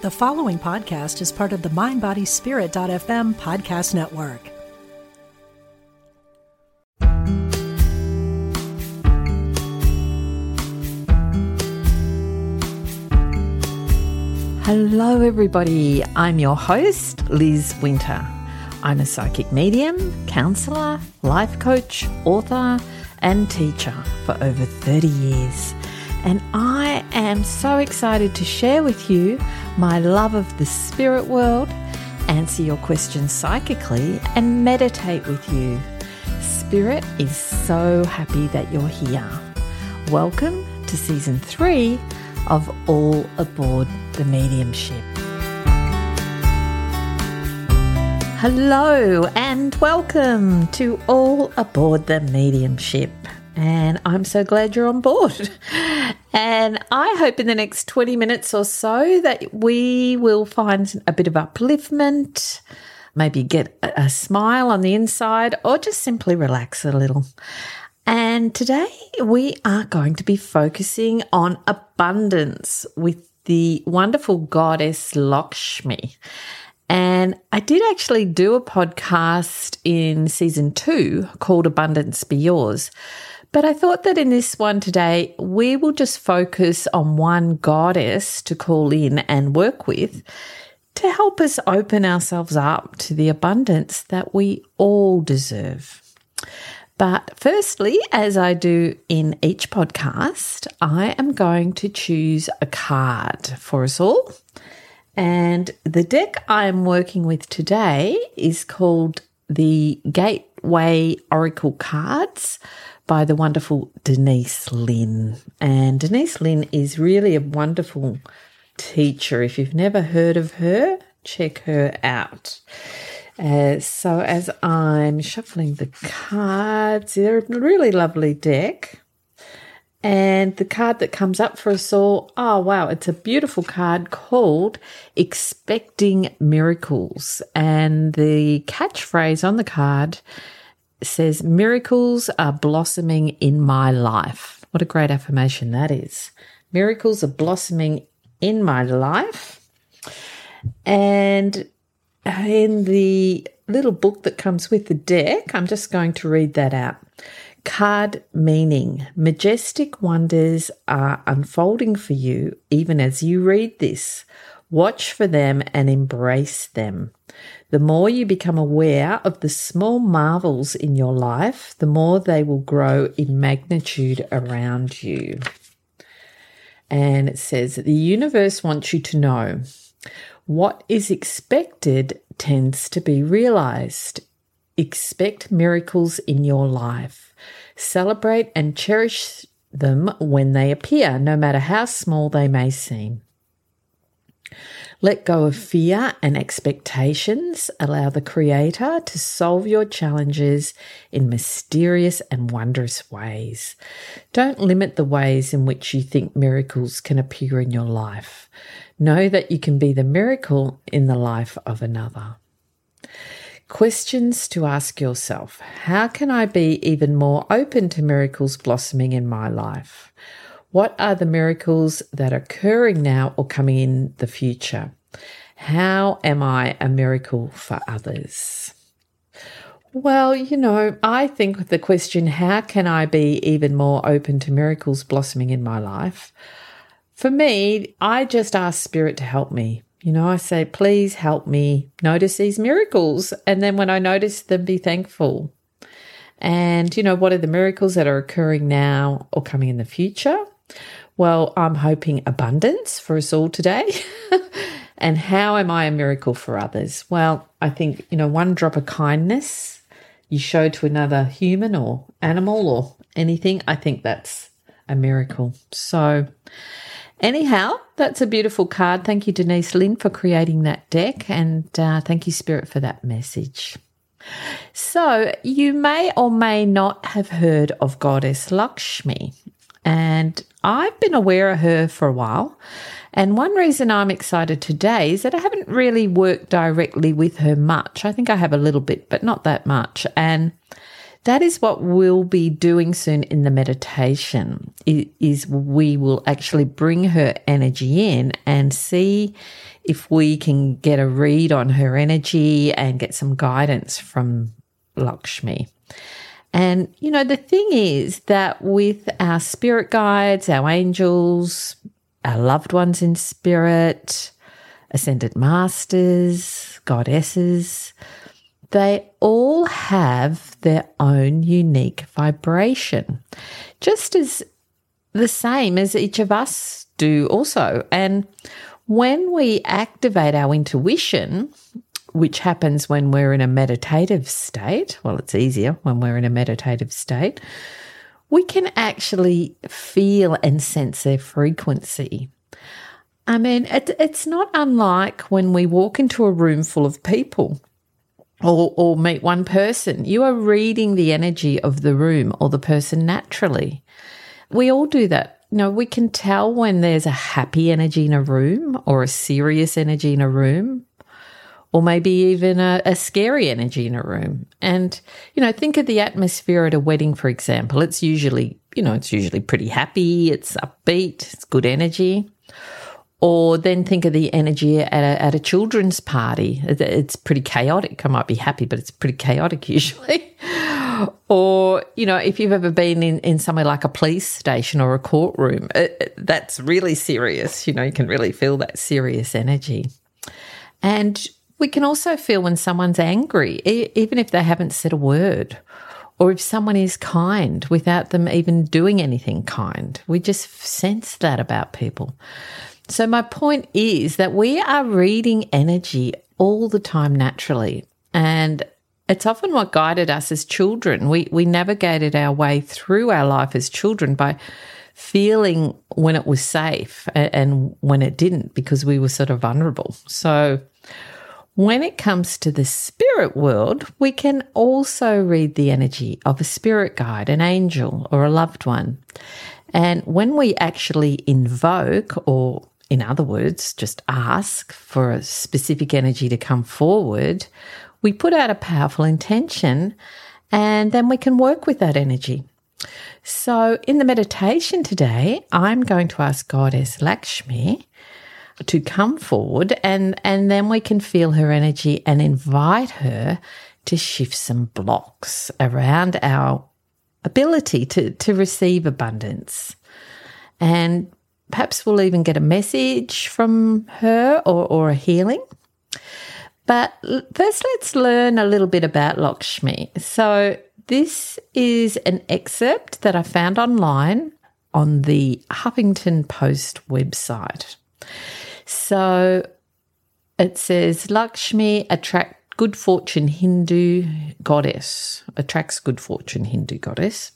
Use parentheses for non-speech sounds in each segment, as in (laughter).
The following podcast is part of the MindBodySpirit.fm podcast network. Hello, everybody. I'm your host, Liz Winter. I'm a psychic medium, counselor, life coach, author, and teacher for over 30 years. And I am so excited to share with you my love of the spirit world, answer your questions psychically, and meditate with you. Spirit is so happy that you're here. Welcome to season three of All Aboard the Mediumship. Hello and welcome to All Aboard the Mediumship. And I'm so glad you're on board. And I hope in the next 20 minutes or so that we will find a bit of upliftment, maybe get a smile on the inside, or just simply relax a little. And today we are going to be focusing on abundance with the wonderful goddess Lakshmi. And I did actually do a podcast in season two called Abundance Be Yours. But I thought that in this one today, we will just focus on one goddess to call in and work with to help us open ourselves up to the abundance that we all deserve. But firstly, as I do in each podcast, I am going to choose a card for us all. And the deck I am working with today is called the Gateway Oracle Cards by the wonderful Denise Linn. And Denise Linn is really a wonderful teacher. If you've never heard of her, check her out. Uh, so, as I'm shuffling the cards, they're a really lovely deck. And the card that comes up for us all, oh wow, it's a beautiful card called Expecting Miracles. And the catchphrase on the card says, Miracles are blossoming in my life. What a great affirmation that is. Miracles are blossoming in my life. And in the little book that comes with the deck, I'm just going to read that out. Card meaning majestic wonders are unfolding for you even as you read this. Watch for them and embrace them. The more you become aware of the small marvels in your life, the more they will grow in magnitude around you. And it says the universe wants you to know what is expected tends to be realized. Expect miracles in your life. Celebrate and cherish them when they appear, no matter how small they may seem. Let go of fear and expectations. Allow the Creator to solve your challenges in mysterious and wondrous ways. Don't limit the ways in which you think miracles can appear in your life. Know that you can be the miracle in the life of another. Questions to ask yourself How can I be even more open to miracles blossoming in my life? What are the miracles that are occurring now or coming in the future? How am I a miracle for others? Well, you know, I think with the question, how can I be even more open to miracles blossoming in my life? For me, I just ask Spirit to help me. You know, I say, please help me notice these miracles. And then when I notice them, be thankful. And, you know, what are the miracles that are occurring now or coming in the future? Well, I'm hoping abundance for us all today. (laughs) and how am I a miracle for others? Well, I think, you know, one drop of kindness you show to another human or animal or anything, I think that's a miracle. So, anyhow, that's a beautiful card. Thank you, Denise Linn, for creating that deck. And uh, thank you, Spirit, for that message. So, you may or may not have heard of Goddess Lakshmi. And I've been aware of her for a while. And one reason I'm excited today is that I haven't really worked directly with her much. I think I have a little bit, but not that much. And that is what we'll be doing soon in the meditation is we will actually bring her energy in and see if we can get a read on her energy and get some guidance from Lakshmi. And, you know, the thing is that with our spirit guides, our angels, our loved ones in spirit, ascended masters, goddesses, they all have their own unique vibration, just as the same as each of us do, also. And when we activate our intuition, which happens when we're in a meditative state, well, it's easier when we're in a meditative state, we can actually feel and sense their frequency. I mean, it, it's not unlike when we walk into a room full of people or, or meet one person. You are reading the energy of the room or the person naturally. We all do that. You know, we can tell when there's a happy energy in a room or a serious energy in a room or maybe even a, a, scary energy in a room. And, you know, think of the atmosphere at a wedding, for example. It's usually, you know, it's usually pretty happy, it's upbeat, it's good energy. Or then think of the energy at a, at a children's party. It's pretty chaotic. I might be happy, but it's pretty chaotic (laughs) usually. or, you know, if you've ever been in, in somewhere like a police station or a courtroom, it, it, that's really serious. You know, you can really feel that serious energy. And we can also feel when someone's angry, even if they haven't said a word, or if someone is kind without them even doing anything kind. We just sense that about people. So, my point is that we are reading energy all the time naturally. And it's often what guided us as children. We, we navigated our way through our life as children by feeling when it was safe and when it didn't because we were sort of vulnerable. So, when it comes to the spirit world, we can also read the energy of a spirit guide, an angel, or a loved one. And when we actually invoke, or in other words, just ask for a specific energy to come forward, we put out a powerful intention and then we can work with that energy. So, in the meditation today, I'm going to ask Goddess Lakshmi to come forward and, and then we can feel her energy and invite her to shift some blocks around our ability to, to receive abundance. And perhaps we'll even get a message from her or, or a healing. But first, let's learn a little bit about Lakshmi. So, this is an excerpt that I found online on the Huffington Post website. So it says Lakshmi attract good fortune Hindu goddess, attracts good fortune Hindu goddess.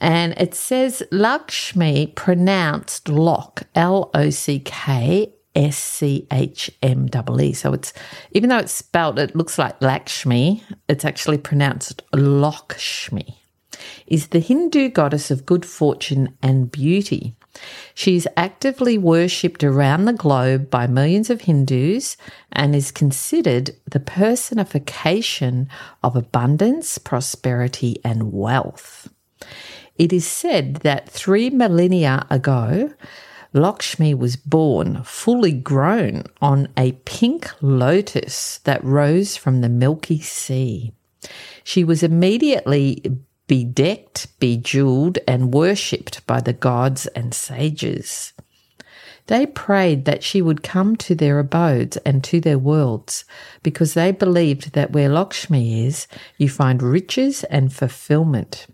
And it says Lakshmi pronounced lock, L O C K S C H M E E. So it's, even though it's spelled, it looks like Lakshmi, it's actually pronounced Lakshmi, is the Hindu goddess of good fortune and beauty. She is actively worshipped around the globe by millions of Hindus and is considered the personification of abundance, prosperity, and wealth. It is said that three millennia ago, Lakshmi was born fully grown on a pink lotus that rose from the Milky Sea. She was immediately bedecked, bejeweled, and worshipped by the gods and sages. They prayed that she would come to their abodes and to their worlds, because they believed that where Lakshmi is, you find riches and fulfillment.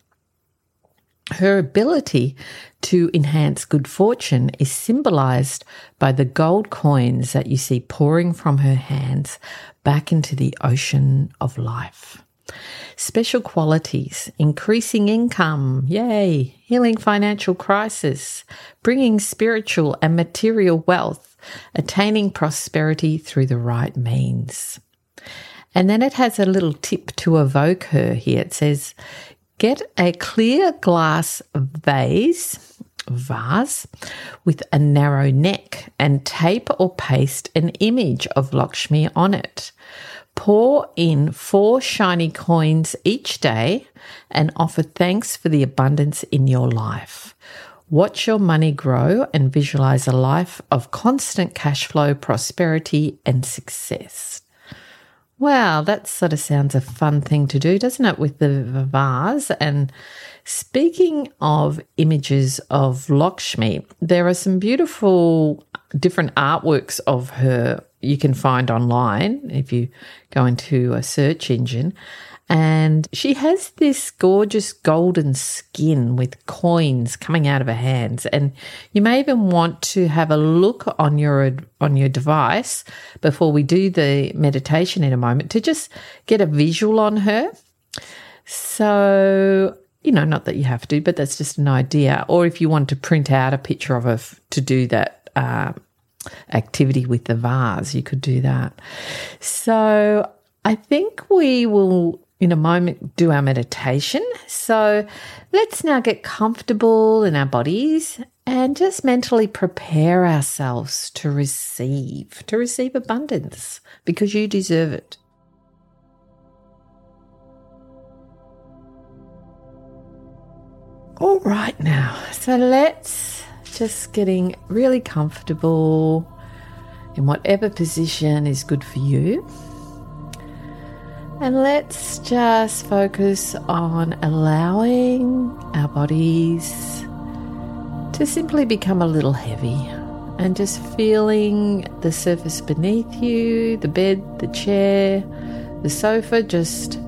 Her ability to enhance good fortune is symbolized by the gold coins that you see pouring from her hands back into the ocean of life. Special qualities, increasing income, yay, healing financial crisis, bringing spiritual and material wealth, attaining prosperity through the right means. And then it has a little tip to evoke her here. It says, get a clear glass vase, vase with a narrow neck and tape or paste an image of Lakshmi on it. Pour in four shiny coins each day and offer thanks for the abundance in your life. Watch your money grow and visualize a life of constant cash flow, prosperity, and success. Wow, that sort of sounds a fun thing to do, doesn't it, with the vase? And speaking of images of Lakshmi, there are some beautiful different artworks of her you can find online if you go into a search engine. And she has this gorgeous golden skin with coins coming out of her hands. And you may even want to have a look on your on your device before we do the meditation in a moment to just get a visual on her. So, you know, not that you have to, but that's just an idea. Or if you want to print out a picture of her to do that uh, activity with the vase, you could do that. So I think we will in a moment do our meditation. So let's now get comfortable in our bodies and just mentally prepare ourselves to receive, to receive abundance because you deserve it. All right, now, so let's just getting really comfortable in whatever position is good for you. And let's just focus on allowing our bodies to simply become a little heavy and just feeling the surface beneath you, the bed, the chair, the sofa, just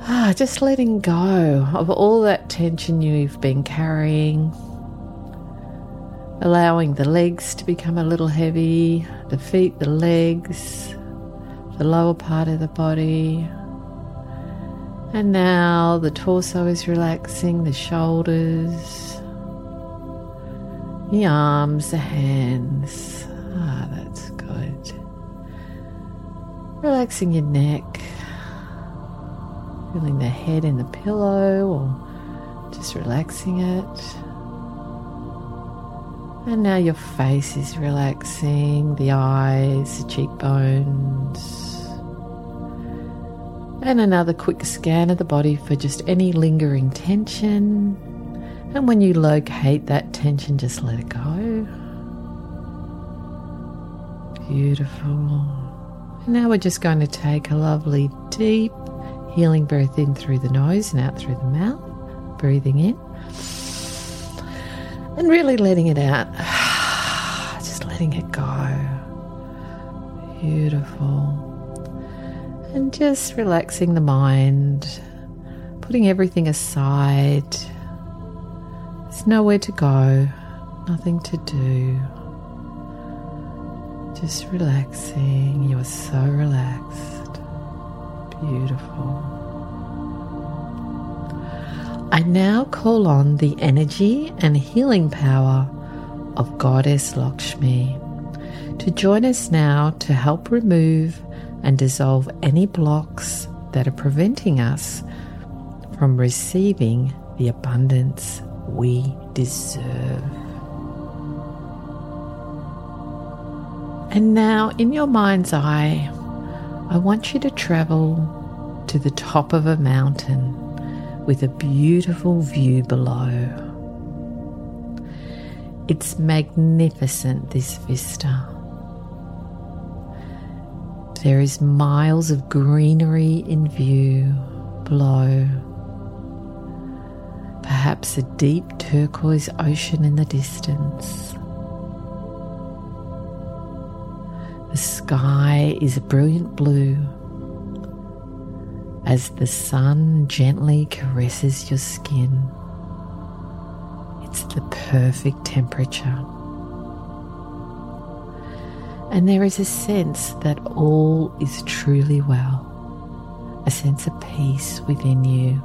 ah, just letting go of all that tension you've been carrying. Allowing the legs to become a little heavy, the feet, the legs, the lower part of the body. And now the torso is relaxing, the shoulders, the arms, the hands. Ah, that's good. Relaxing your neck, feeling the head in the pillow or just relaxing it. And now your face is relaxing, the eyes, the cheekbones. And another quick scan of the body for just any lingering tension. And when you locate that tension, just let it go. Beautiful. And now we're just going to take a lovely deep healing breath in through the nose and out through the mouth. Breathing in. And really letting it out. (sighs) Just letting it go. Beautiful and just relaxing the mind, putting everything aside. There's nowhere to go, nothing to do. Just relaxing. You are so relaxed. Beautiful. I now call on the energy and healing power of Goddess Lakshmi to join us now to help remove and dissolve any blocks that are preventing us from receiving the abundance we deserve. And now, in your mind's eye, I want you to travel to the top of a mountain with a beautiful view below. It's magnificent, this vista. There is miles of greenery in view below. Perhaps a deep turquoise ocean in the distance. The sky is a brilliant blue as the sun gently caresses your skin. It's the perfect temperature. And there is a sense that all is truly well, a sense of peace within you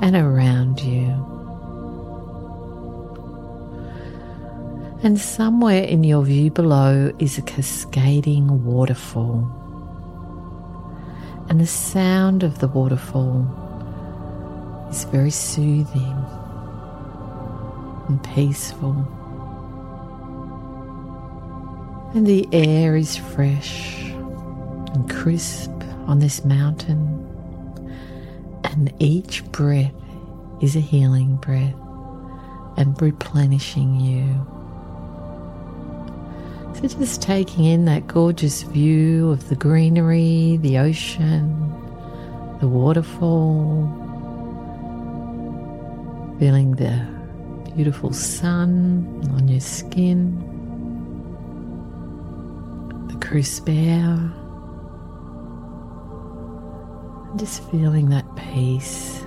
and around you. And somewhere in your view below is a cascading waterfall. And the sound of the waterfall is very soothing and peaceful and the air is fresh and crisp on this mountain. And each breath is a healing breath and replenishing you. So, just taking in that gorgeous view of the greenery, the ocean, the waterfall, feeling the beautiful sun on your skin, the crisp air, and just feeling that peace.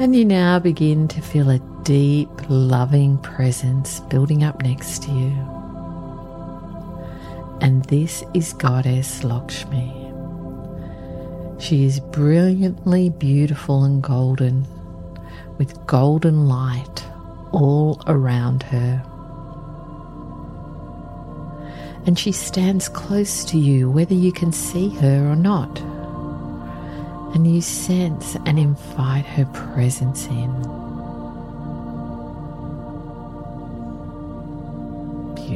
And you now begin to feel a deep, loving presence building up next to you. And this is Goddess Lakshmi. She is brilliantly beautiful and golden, with golden light all around her. And she stands close to you, whether you can see her or not and you sense and invite her presence in.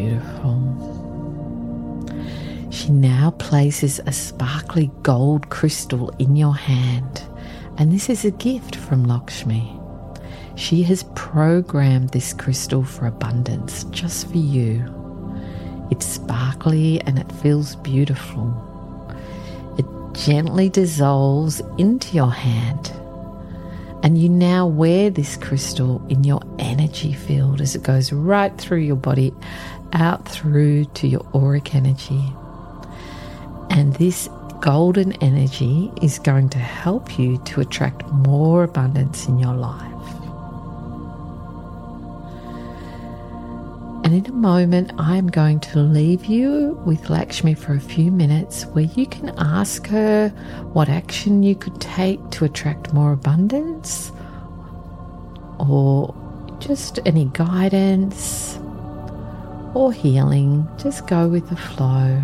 Beautiful. She now places a sparkly gold crystal in your hand, and this is a gift from Lakshmi. She has programmed this crystal for abundance just for you. It's sparkly and it feels beautiful It gently dissolves into your hand. And you now wear this crystal in your energy field as it goes right through your body, out through to your auric energy. And this golden energy is going to help you to attract more abundance in your life. And in a moment, I'm going to leave you with Lakshmi for a few minutes where you can ask her what action you could take to attract more abundance or just any guidance or healing. Just go with the flow.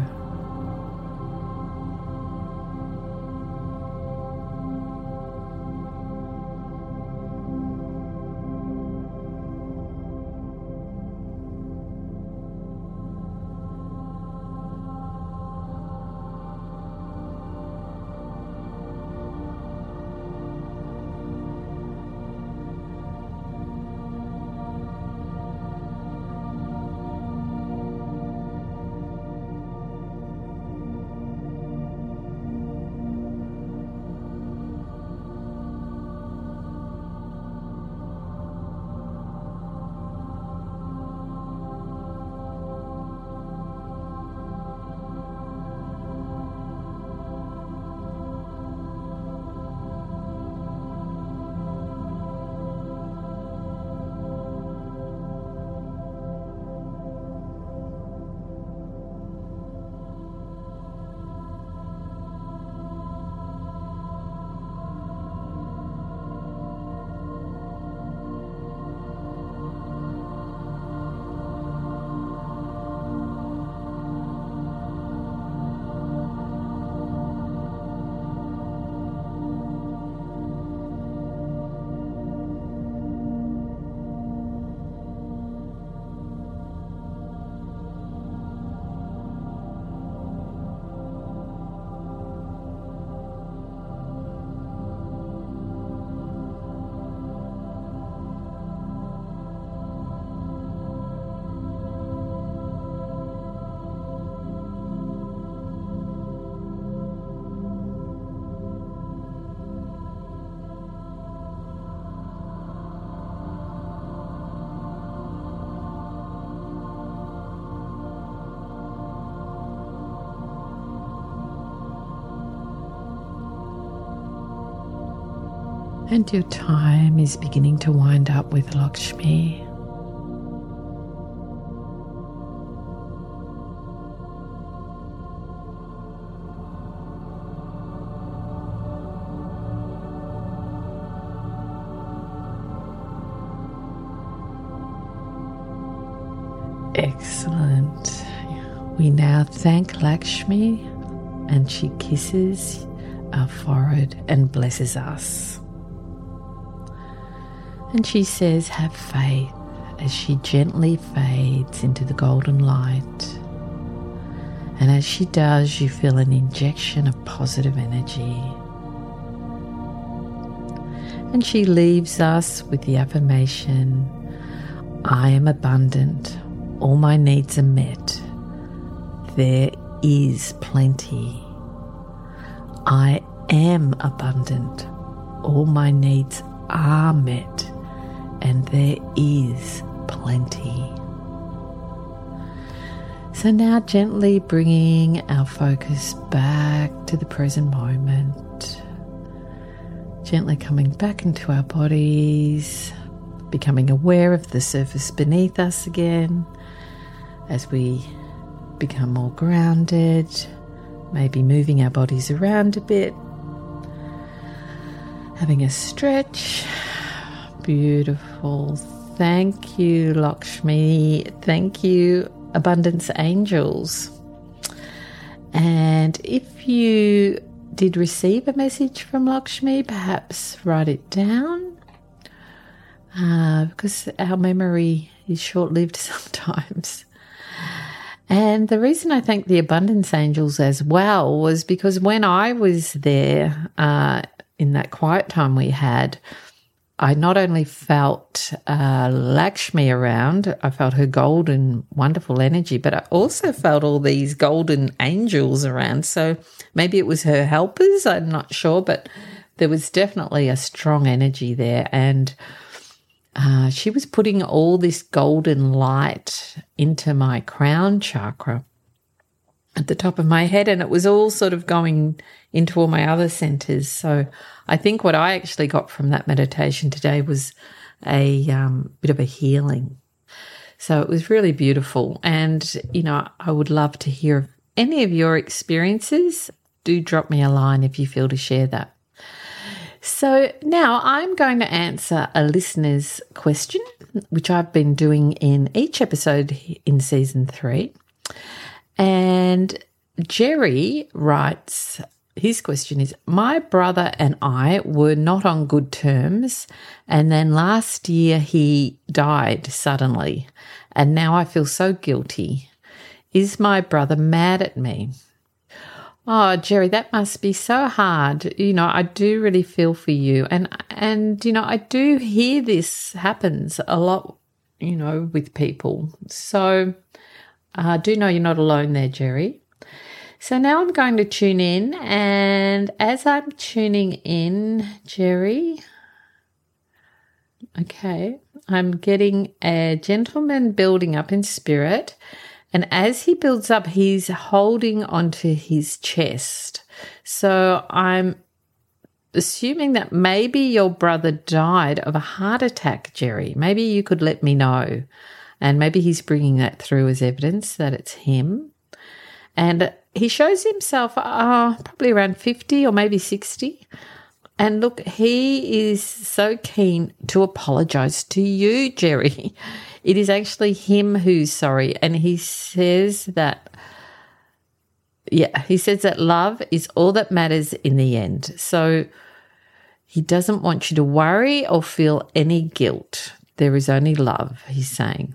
And your time is beginning to wind up with Lakshmi. Excellent. We now thank Lakshmi and she kisses our forehead and blesses us. And she says, Have faith as she gently fades into the golden light. And as she does, you feel an injection of positive energy. And she leaves us with the affirmation I am abundant, all my needs are met. There is plenty. I am abundant, all my needs are met, and there is plenty. So now gently bringing our focus back to the present moment, gently coming back into our bodies, becoming aware of the surface beneath us again as we become more grounded, maybe moving our bodies around a bit, having a stretch. Beautiful. Thank you, Lakshmi. Thank you, Abundance Angels. And if you did receive a message from Lakshmi, perhaps write it down uh, because our memory is short lived (laughs) sometimes. And the reason I thank the Abundance Angels as well was because when I was there uh, in that quiet time we had, I not only felt uh, Lakshmi around, I felt her golden, wonderful energy, but I also felt all these golden angels around. So maybe it was her helpers, I'm not sure, but there was definitely a strong energy there. And uh, she was putting all this golden light into my crown chakra at the top of my head, and it was all sort of going into all my other centers. So I think what I actually got from that meditation today was a um, bit of a healing. So it was really beautiful. And, you know, I would love to hear any of your experiences. Do drop me a line if you feel to share that. So now I'm going to answer a listener's question, which I've been doing in each episode in season three. And Jerry writes, his question is My brother and I were not on good terms, and then last year he died suddenly, and now I feel so guilty. Is my brother mad at me? Oh, Jerry, that must be so hard. You know, I do really feel for you. And, and, you know, I do hear this happens a lot, you know, with people. So uh, do know you're not alone there, Jerry. So now I'm going to tune in. And as I'm tuning in, Jerry, okay, I'm getting a gentleman building up in spirit and as he builds up, he's holding onto his chest. So I'm assuming that maybe your brother died of a heart attack, Jerry. Maybe you could let me know. And maybe he's bringing that through as evidence that it's him. And he shows himself uh, probably around 50 or maybe 60. And look, he is so keen to apologize to you, Jerry. (laughs) It is actually him who's sorry. And he says that, yeah, he says that love is all that matters in the end. So he doesn't want you to worry or feel any guilt. There is only love, he's saying.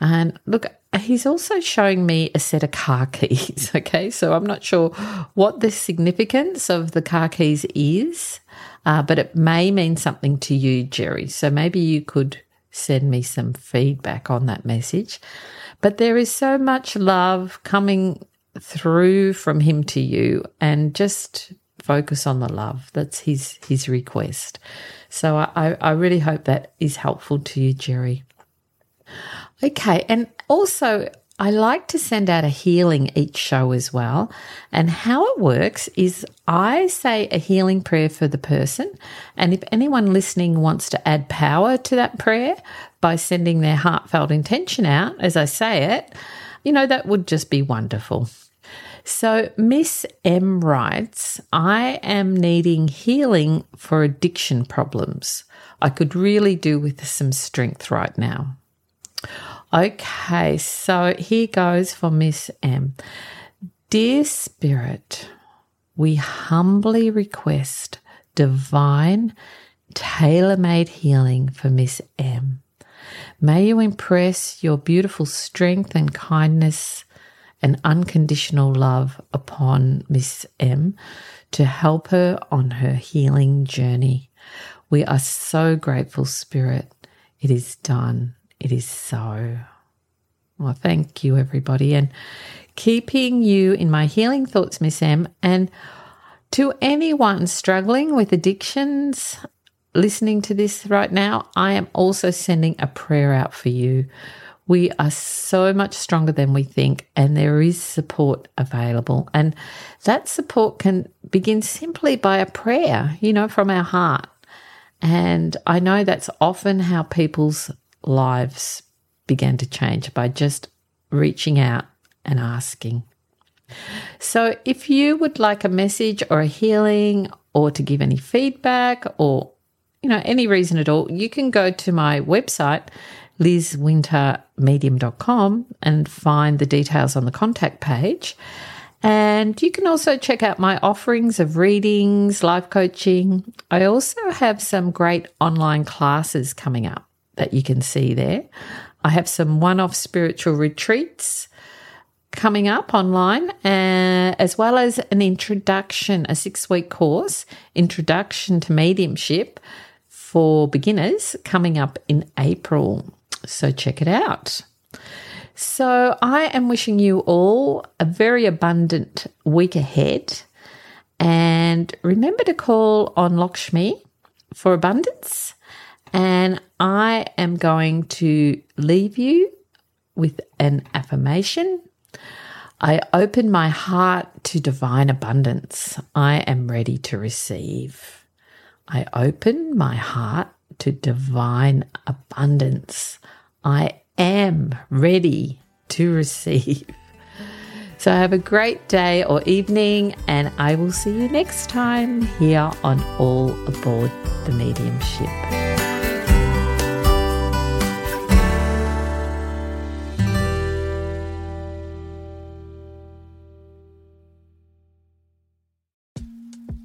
And look, he's also showing me a set of car keys. (laughs) Okay. So I'm not sure what the significance of the car keys is, uh, but it may mean something to you, Jerry. So maybe you could send me some feedback on that message. But there is so much love coming through from him to you and just focus on the love. That's his his request. So I, I really hope that is helpful to you, Jerry. Okay, and also I like to send out a healing each show as well. And how it works is I say a healing prayer for the person. And if anyone listening wants to add power to that prayer by sending their heartfelt intention out as I say it, you know, that would just be wonderful. So, Miss M writes, I am needing healing for addiction problems. I could really do with some strength right now. Okay, so here goes for Miss M. Dear Spirit, we humbly request divine, tailor made healing for Miss M. May you impress your beautiful strength and kindness and unconditional love upon Miss M to help her on her healing journey. We are so grateful, Spirit. It is done. It is so. Well, thank you, everybody. And keeping you in my healing thoughts, Miss M. And to anyone struggling with addictions, listening to this right now, I am also sending a prayer out for you. We are so much stronger than we think, and there is support available. And that support can begin simply by a prayer, you know, from our heart. And I know that's often how people's lives began to change by just reaching out and asking. So, if you would like a message or a healing or to give any feedback or you know, any reason at all, you can go to my website, lizwintermedium.com, and find the details on the contact page. And you can also check out my offerings of readings, life coaching. I also have some great online classes coming up that you can see there. I have some one off spiritual retreats coming up online, uh, as well as an introduction, a six week course, Introduction to Mediumship, for beginners coming up in April. So check it out. So I am wishing you all a very abundant week ahead. And remember to call on Lakshmi for abundance. And I am going to leave you with an affirmation. I open my heart to divine abundance. I am ready to receive. I open my heart to divine abundance. I am ready to receive. So, have a great day or evening, and I will see you next time here on All Aboard the Mediumship.